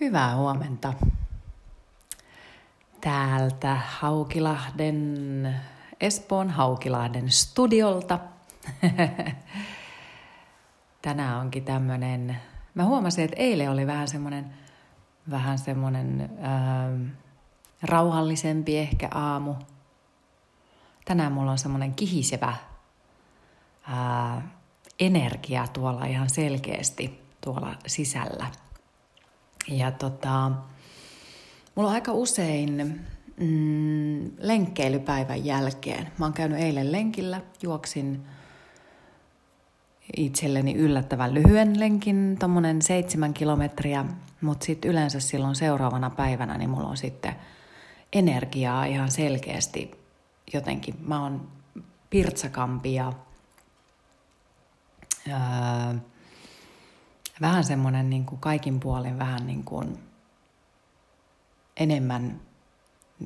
Hyvää huomenta. Täältä Haukilahden, Espoon Haukilahden studiolta. Tänään onkin tämmönen, mä huomasin, että eilen oli vähän semmonen, vähän semmonen äh, rauhallisempi ehkä aamu. Tänään mulla on semmonen kihisevä äh, energia tuolla ihan selkeästi tuolla sisällä – ja tota, mulla on aika usein mm, lenkkeilypäivän jälkeen. Mä oon käynyt eilen lenkillä, juoksin itselleni yllättävän lyhyen lenkin, tommonen seitsemän kilometriä, mutta sitten yleensä silloin seuraavana päivänä niin mulla on sitten energiaa ihan selkeästi jotenkin. Mä oon pirtsakampi ja öö, vähän semmoinen niin kuin kaikin puolin vähän niin kuin enemmän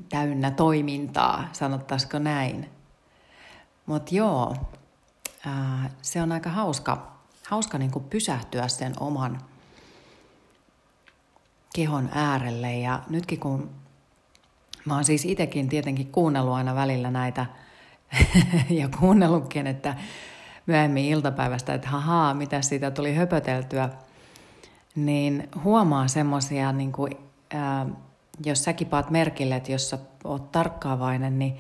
täynnä toimintaa, sanottaisiko näin. Mutta joo, ää, se on aika hauska, hauska niin kuin pysähtyä sen oman kehon äärelle. Ja nytkin kun mä oon siis itsekin tietenkin kuunnellut aina välillä näitä ja kuunnellutkin, että myöhemmin iltapäivästä, että hahaa, mitä siitä tuli höpöteltyä, niin huomaa semmoisia, niin kuin, jos säkin paat merkille, että jos sä oot tarkkaavainen, niin,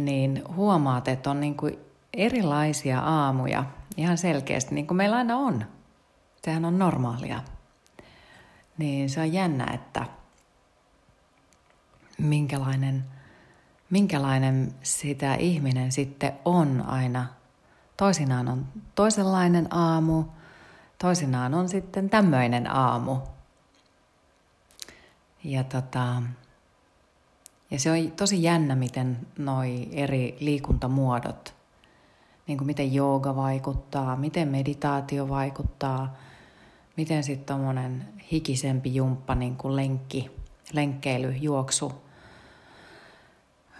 niin huomaat, että on niin kuin erilaisia aamuja ihan selkeästi, niin kuin meillä aina on. Sehän on normaalia. Niin se on jännä, että minkälainen, minkälainen sitä ihminen sitten on aina – Toisinaan on toisenlainen aamu, toisinaan on sitten tämmöinen aamu. Ja, tota, ja se on tosi jännä, miten noi eri liikuntamuodot, niin kuin miten jooga vaikuttaa, miten meditaatio vaikuttaa, miten sitten tuommoinen hikisempi jumppa, niin kuin lenkki, lenkkeily, juoksu.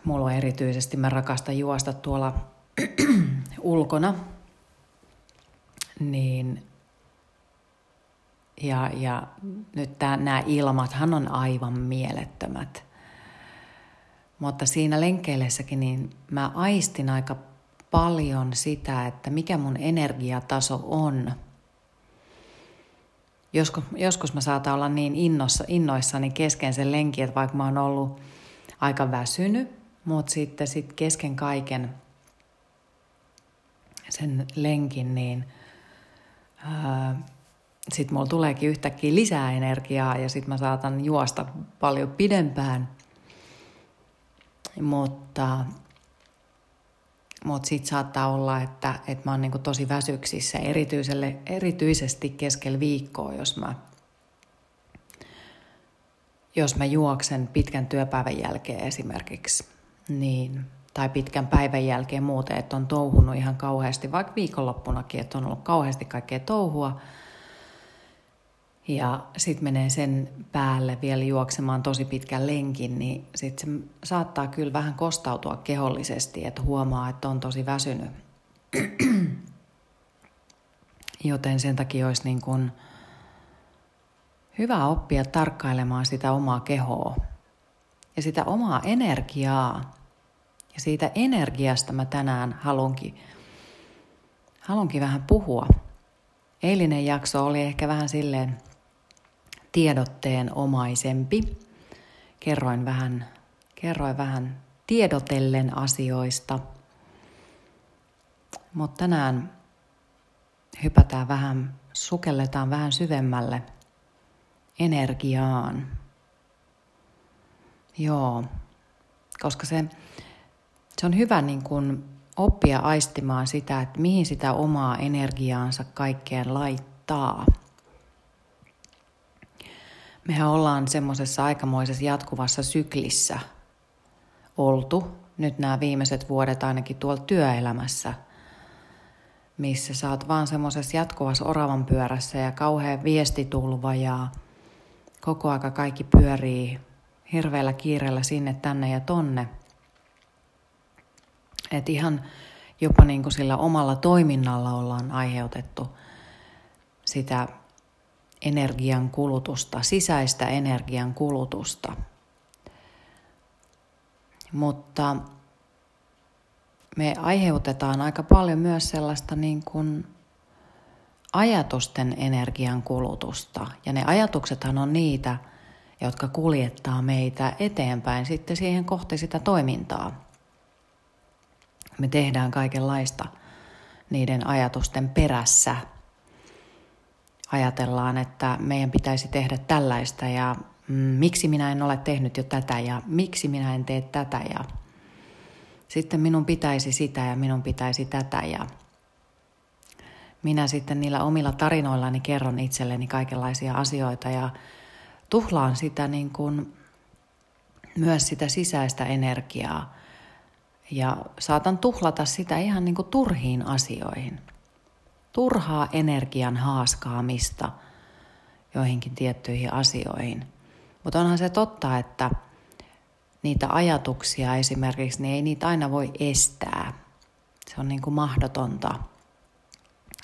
Mulla on erityisesti, mä rakastan juosta tuolla ulkona, niin ja, ja nyt tää, nämä ilmathan on aivan mielettömät. Mutta siinä lenkkeillessäkin niin mä aistin aika paljon sitä, että mikä mun energiataso on. Joskus, joskus mä saatan olla niin innossa, innoissani kesken sen lenkin, että vaikka mä oon ollut aika väsynyt, mutta sitten sit kesken kaiken – sen lenkin, niin sitten mulla tuleekin yhtäkkiä lisää energiaa ja sitten mä saatan juosta paljon pidempään. Mutta, mutta sitten saattaa olla, että, että mä oon niinku tosi väsyksissä erityiselle, erityisesti keskellä viikkoa, jos mä, jos mä juoksen pitkän työpäivän jälkeen esimerkiksi. Niin tai pitkän päivän jälkeen muuten, että on touhunut ihan kauheasti, vaikka viikonloppunakin, että on ollut kauheasti kaikkea touhua. Ja sitten menee sen päälle vielä juoksemaan tosi pitkän lenkin, niin sitten se saattaa kyllä vähän kostautua kehollisesti, että huomaa, että on tosi väsynyt. Joten sen takia olisi niin kuin hyvä oppia tarkkailemaan sitä omaa kehoa ja sitä omaa energiaa ja siitä energiasta mä tänään halunkin, halunkin vähän puhua. Eilinen jakso oli ehkä vähän silleen tiedotteen omaisempi. Kerroin vähän, kerroin vähän tiedotellen asioista. Mutta tänään hypätään vähän, sukelletaan vähän syvemmälle energiaan. Joo, koska se se on hyvä niin kuin oppia aistimaan sitä, että mihin sitä omaa energiaansa kaikkeen laittaa. Mehän ollaan semmoisessa aikamoisessa jatkuvassa syklissä oltu nyt nämä viimeiset vuodet ainakin tuolla työelämässä, missä sä oot vaan semmoisessa jatkuvassa oravan pyörässä ja kauhean viestitulva ja koko aika kaikki pyörii hirveällä kiireellä sinne, tänne ja tonne – et ihan jopa niin kuin sillä omalla toiminnalla ollaan aiheutettu sitä energian kulutusta, sisäistä energian kulutusta. Mutta me aiheutetaan aika paljon myös sellaista niin kuin ajatusten energian kulutusta. Ja ne ajatuksethan on niitä, jotka kuljettaa meitä eteenpäin sitten siihen kohti sitä toimintaa. Me tehdään kaikenlaista niiden ajatusten perässä. Ajatellaan, että meidän pitäisi tehdä tällaista ja mm, miksi minä en ole tehnyt jo tätä ja miksi minä en tee tätä ja sitten minun pitäisi sitä ja minun pitäisi tätä ja minä sitten niillä omilla tarinoillani kerron itselleni kaikenlaisia asioita ja tuhlaan sitä niin kuin myös sitä sisäistä energiaa ja saatan tuhlata sitä ihan niin kuin turhiin asioihin. Turhaa energian haaskaamista joihinkin tiettyihin asioihin. Mutta onhan se totta, että niitä ajatuksia esimerkiksi, niin ei niitä aina voi estää. Se on niin kuin mahdotonta.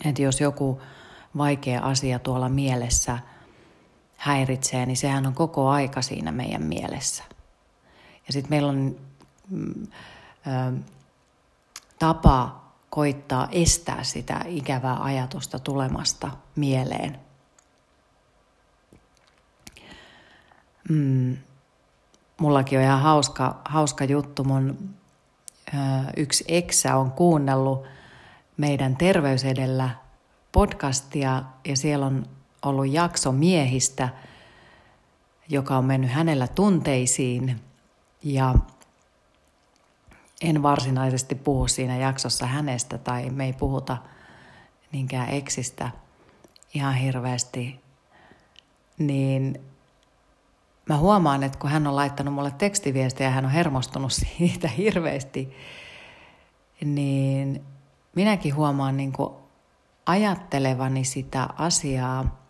Että jos joku vaikea asia tuolla mielessä häiritsee, niin sehän on koko aika siinä meidän mielessä. Ja sitten meillä on mm, ö, tapa koittaa estää sitä ikävää ajatusta tulemasta mieleen. Mm, mullakin on ihan hauska, hauska juttu. Mun ö, yksi eksä on kuunnellut meidän Terveys edellä podcastia ja siellä on ollut jakso miehistä, joka on mennyt hänellä tunteisiin ja en varsinaisesti puhu siinä jaksossa hänestä tai me ei puhuta niinkään eksistä ihan hirveästi, niin mä huomaan, että kun hän on laittanut mulle tekstiviestiä ja hän on hermostunut siitä hirveästi, niin minäkin huomaan niin kuin ajattelevani sitä asiaa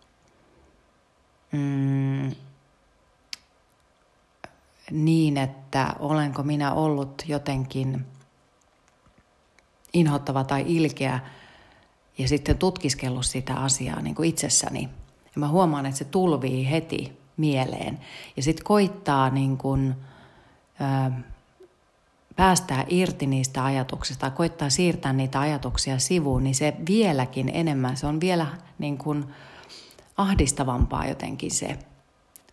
mm, niin, että olenko minä ollut jotenkin inhottava tai ilkeä ja sitten tutkiskellut sitä asiaa niin kuin itsessäni. Ja mä huomaan, että se tulvii heti mieleen. Ja sitten koittaa niin kuin, ö, päästää irti niistä ajatuksista, koittaa siirtää niitä ajatuksia sivuun, niin se vieläkin enemmän, se on vielä niin kuin ahdistavampaa jotenkin se.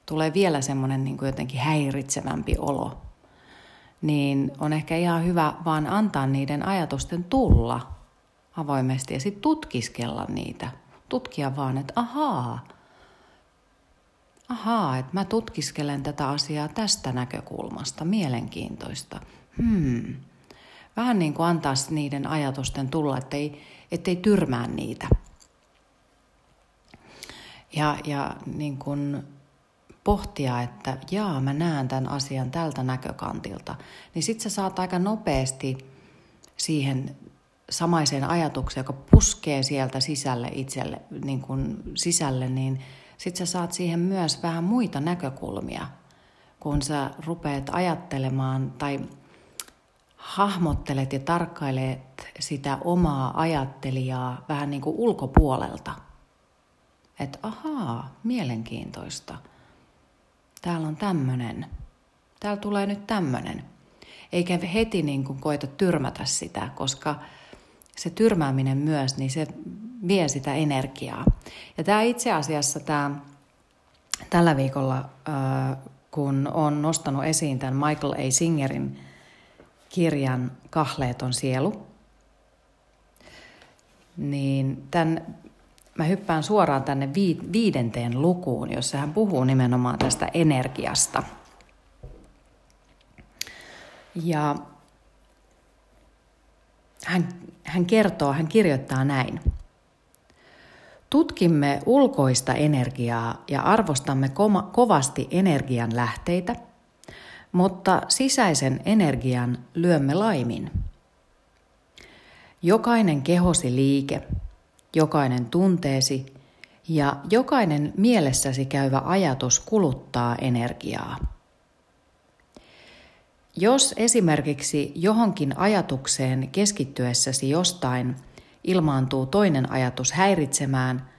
Tulee vielä semmoinen niin kuin jotenkin häiritsevämpi olo. Niin on ehkä ihan hyvä vaan antaa niiden ajatusten tulla avoimesti ja sitten tutkiskella niitä. Tutkia vaan, että ahaa, ahaa, että mä tutkiskelen tätä asiaa tästä näkökulmasta, mielenkiintoista. Hmm. Vähän niin kuin antaa niiden ajatusten tulla, ettei, ettei tyrmää niitä. Ja, ja niin kuin pohtia, että jaa, mä näen tämän asian tältä näkökantilta, niin sit sä saat aika nopeasti siihen samaiseen ajatukseen, joka puskee sieltä sisälle itselle, niin kuin sisälle, niin sit sä saat siihen myös vähän muita näkökulmia, kun sä rupeat ajattelemaan tai hahmottelet ja tarkkailet sitä omaa ajattelijaa vähän niin kuin ulkopuolelta. Että ahaa, mielenkiintoista. Täällä on tämmöinen. Täällä tulee nyt tämmöinen. Eikä heti niin kuin koeta tyrmätä sitä, koska se tyrmääminen myös, niin se vie sitä energiaa. Ja tämä itse asiassa tämä, tällä viikolla, kun on nostanut esiin tämän Michael A. Singerin kirjan Kahleeton sielu, niin tämän, mä hyppään suoraan tänne viidenteen lukuun, jossa hän puhuu nimenomaan tästä energiasta. Ja hän, hän kertoo, hän kirjoittaa näin. Tutkimme ulkoista energiaa ja arvostamme kovasti energian lähteitä – mutta sisäisen energian lyömme laimin. Jokainen kehosi liike, jokainen tunteesi ja jokainen mielessäsi käyvä ajatus kuluttaa energiaa. Jos esimerkiksi johonkin ajatukseen keskittyessäsi jostain ilmaantuu toinen ajatus häiritsemään,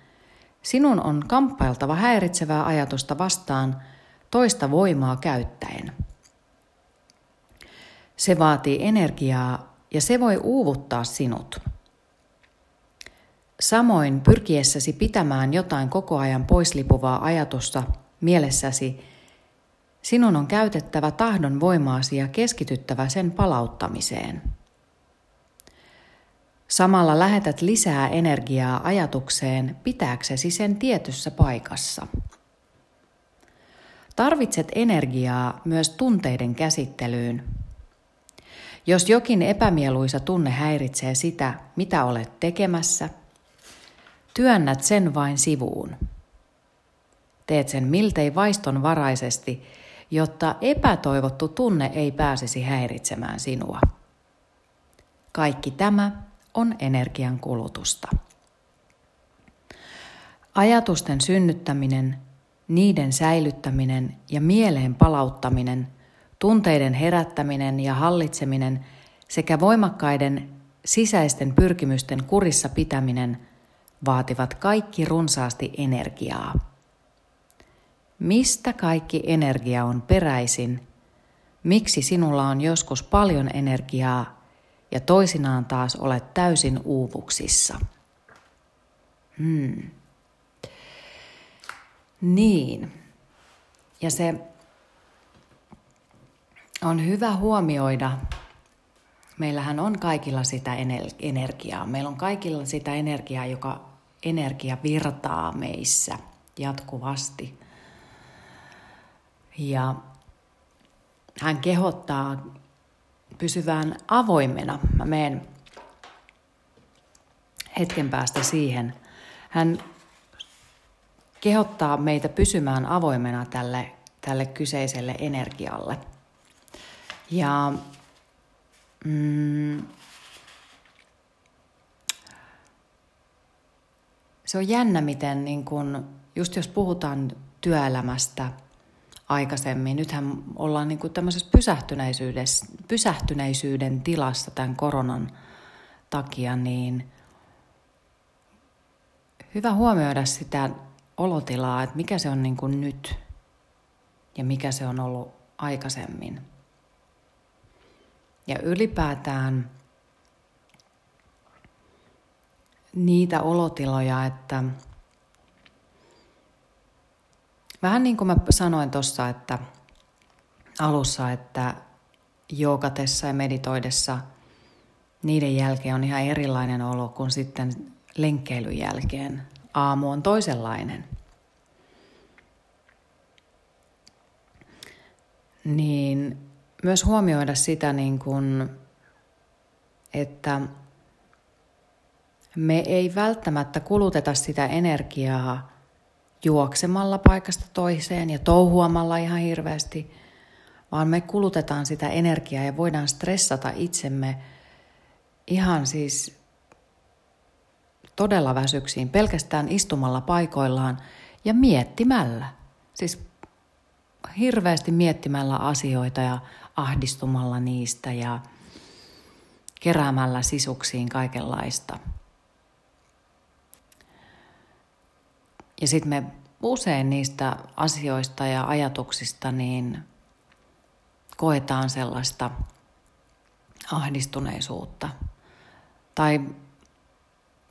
sinun on kamppailtava häiritsevää ajatusta vastaan toista voimaa käyttäen. Se vaatii energiaa ja se voi uuvuttaa sinut. Samoin pyrkiessäsi pitämään jotain koko ajan poislipuvaa ajatusta mielessäsi, sinun on käytettävä tahdon voimaasi ja keskityttävä sen palauttamiseen. Samalla lähetät lisää energiaa ajatukseen pitääksesi sen tietyssä paikassa. Tarvitset energiaa myös tunteiden käsittelyyn. Jos jokin epämieluisa tunne häiritsee sitä, mitä olet tekemässä, työnnät sen vain sivuun. Teet sen miltei vaistonvaraisesti, jotta epätoivottu tunne ei pääsisi häiritsemään sinua. Kaikki tämä on energian kulutusta. Ajatusten synnyttäminen, niiden säilyttäminen ja mieleen palauttaminen, tunteiden herättäminen ja hallitseminen sekä voimakkaiden sisäisten pyrkimysten kurissa pitäminen vaativat kaikki runsaasti energiaa. Mistä kaikki energia on peräisin? Miksi sinulla on joskus paljon energiaa ja toisinaan taas olet täysin uuvuksissa? Hmm. Niin. Ja se on hyvä huomioida, meillähän on kaikilla sitä energiaa. Meillä on kaikilla sitä energiaa, joka energia virtaa meissä jatkuvasti. Ja hän kehottaa pysyvään avoimena. Mä menen hetken päästä siihen. Hän kehottaa meitä pysymään avoimena tälle, tälle kyseiselle energialle. Ja mm, se on jännä, miten niin kun, just jos puhutaan työelämästä – aikaisemmin. Nythän ollaan niin tämmöisessä pysähtyneisyyden tilassa tämän koronan takia, niin hyvä huomioida sitä olotilaa, että mikä se on niin nyt ja mikä se on ollut aikaisemmin. Ja ylipäätään niitä olotiloja, että Vähän niin kuin mä sanoin tuossa, että alussa, että joogatessa ja meditoidessa niiden jälkeen on ihan erilainen olo kuin sitten lenkkeilyn jälkeen. Aamu on toisenlainen. Niin myös huomioida sitä, niin kuin, että me ei välttämättä kuluteta sitä energiaa juoksemalla paikasta toiseen ja touhuamalla ihan hirveästi, vaan me kulutetaan sitä energiaa ja voidaan stressata itsemme ihan siis todella väsyksiin pelkästään istumalla paikoillaan ja miettimällä. Siis hirveästi miettimällä asioita ja ahdistumalla niistä ja keräämällä sisuksiin kaikenlaista. Ja sitten me usein niistä asioista ja ajatuksista niin koetaan sellaista ahdistuneisuutta. Tai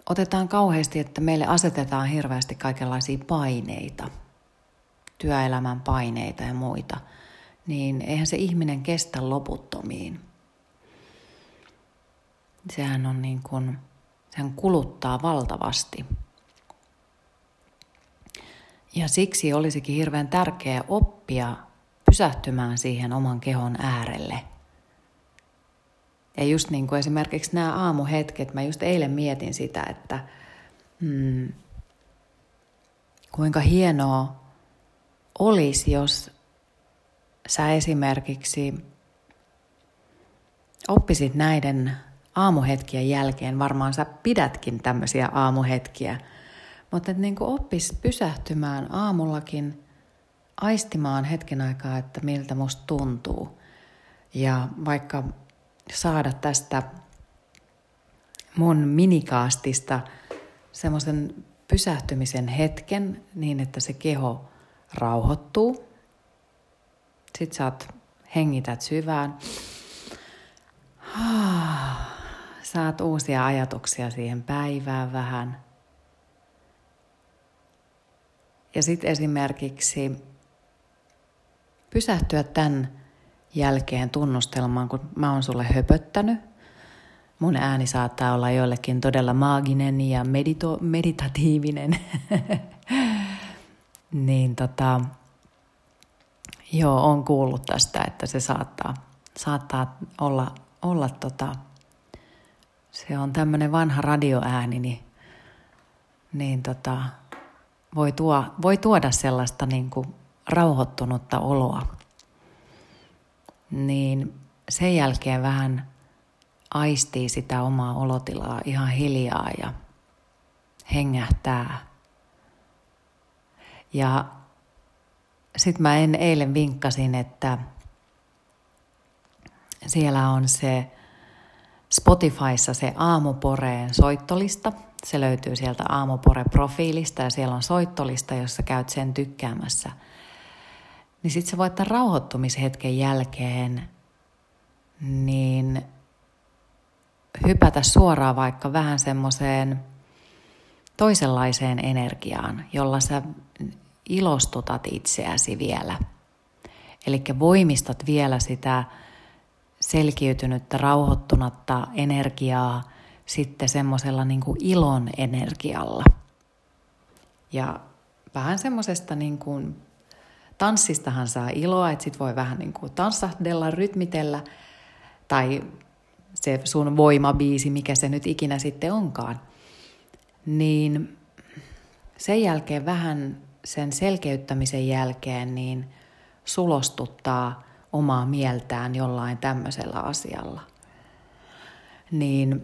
otetaan kauheasti, että meille asetetaan hirveästi kaikenlaisia paineita, työelämän paineita ja muita, niin eihän se ihminen kestä loputtomiin. Sehän on niin kuin, sehän kuluttaa valtavasti. Ja siksi olisikin hirveän tärkeää oppia pysähtymään siihen oman kehon äärelle. Ja just niin kuin esimerkiksi nämä aamuhetket, mä just eilen mietin sitä, että hmm, kuinka hienoa olisi, jos sä esimerkiksi oppisit näiden aamuhetkien jälkeen, varmaan sä pidätkin tämmöisiä aamuhetkiä – mutta että niin oppis pysähtymään aamullakin, aistimaan hetken aikaa, että miltä musta tuntuu. Ja vaikka saada tästä mun minikaastista semmoisen pysähtymisen hetken niin, että se keho rauhoittuu. Sitten saat hengität syvään. Saat uusia ajatuksia siihen päivään vähän. Ja sitten esimerkiksi pysähtyä tämän jälkeen tunnustelmaan, kun mä oon sulle höpöttänyt. Mun ääni saattaa olla joillekin todella maaginen ja medito- meditatiivinen. niin tota, joo, on kuullut tästä, että se saattaa, saattaa olla, olla tota, se on tämmöinen vanha radioääni, niin, niin tota, voi, tuo, voi tuoda sellaista niin kuin rauhoittunutta oloa. Niin sen jälkeen vähän aistii sitä omaa olotilaa ihan hiljaa ja hengähtää. Ja sitten mä en eilen vinkkasin, että siellä on se Spotifyssa se aamuporeen soittolista. Se löytyy sieltä aamupore-profiilista ja siellä on soittolista, jossa käyt sen tykkäämässä. Niin sitten sä voit tämän rauhoittumishetken jälkeen niin hypätä suoraan vaikka vähän semmoiseen toisenlaiseen energiaan, jolla sä ilostutat itseäsi vielä. Eli voimistat vielä sitä selkiytynyttä, rauhoittunutta energiaa sitten semmoisella niin ilon energialla. Ja vähän semmoisesta niin kuin, tanssistahan saa iloa, että sit voi vähän niin kuin tanssahdella, rytmitellä, tai se sun voimabiisi, mikä se nyt ikinä sitten onkaan. Niin sen jälkeen vähän sen selkeyttämisen jälkeen niin sulostuttaa omaa mieltään jollain tämmöisellä asialla. Niin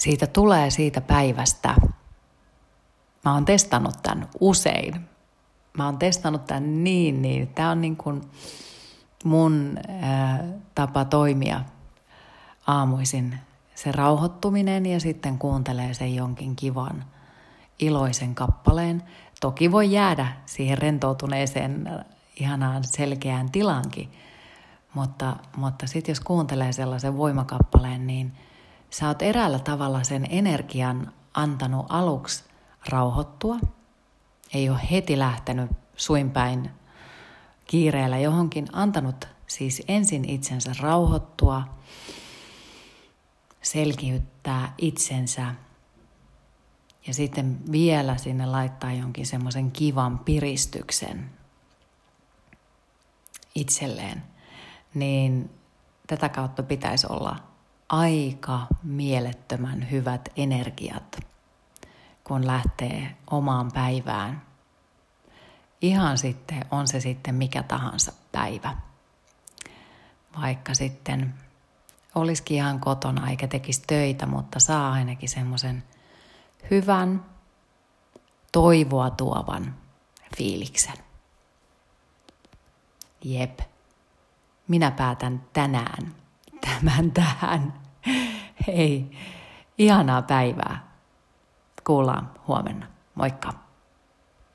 siitä tulee siitä päivästä. Mä oon testannut tämän usein. Mä oon testannut tämän niin, niin. Tämä on niin kuin mun ää, tapa toimia aamuisin. Se rauhoittuminen ja sitten kuuntelee sen jonkin kivan iloisen kappaleen. Toki voi jäädä siihen rentoutuneeseen ihanaan selkeään tilankin, mutta, mutta sitten jos kuuntelee sellaisen voimakappaleen, niin sä oot eräällä tavalla sen energian antanut aluksi rauhoittua. Ei ole heti lähtenyt suinpäin kiireellä johonkin, antanut siis ensin itsensä rauhoittua, selkiyttää itsensä ja sitten vielä sinne laittaa jonkin semmoisen kivan piristyksen itselleen, niin tätä kautta pitäisi olla aika mielettömän hyvät energiat, kun lähtee omaan päivään. Ihan sitten, on se sitten mikä tahansa päivä. Vaikka sitten olisikin ihan kotona eikä tekisi töitä, mutta saa ainakin semmoisen hyvän, toivoa tuovan fiiliksen. Jep, minä päätän tänään tämän tähän. Hei, ihanaa päivää. Kuullaan huomenna. Moikka.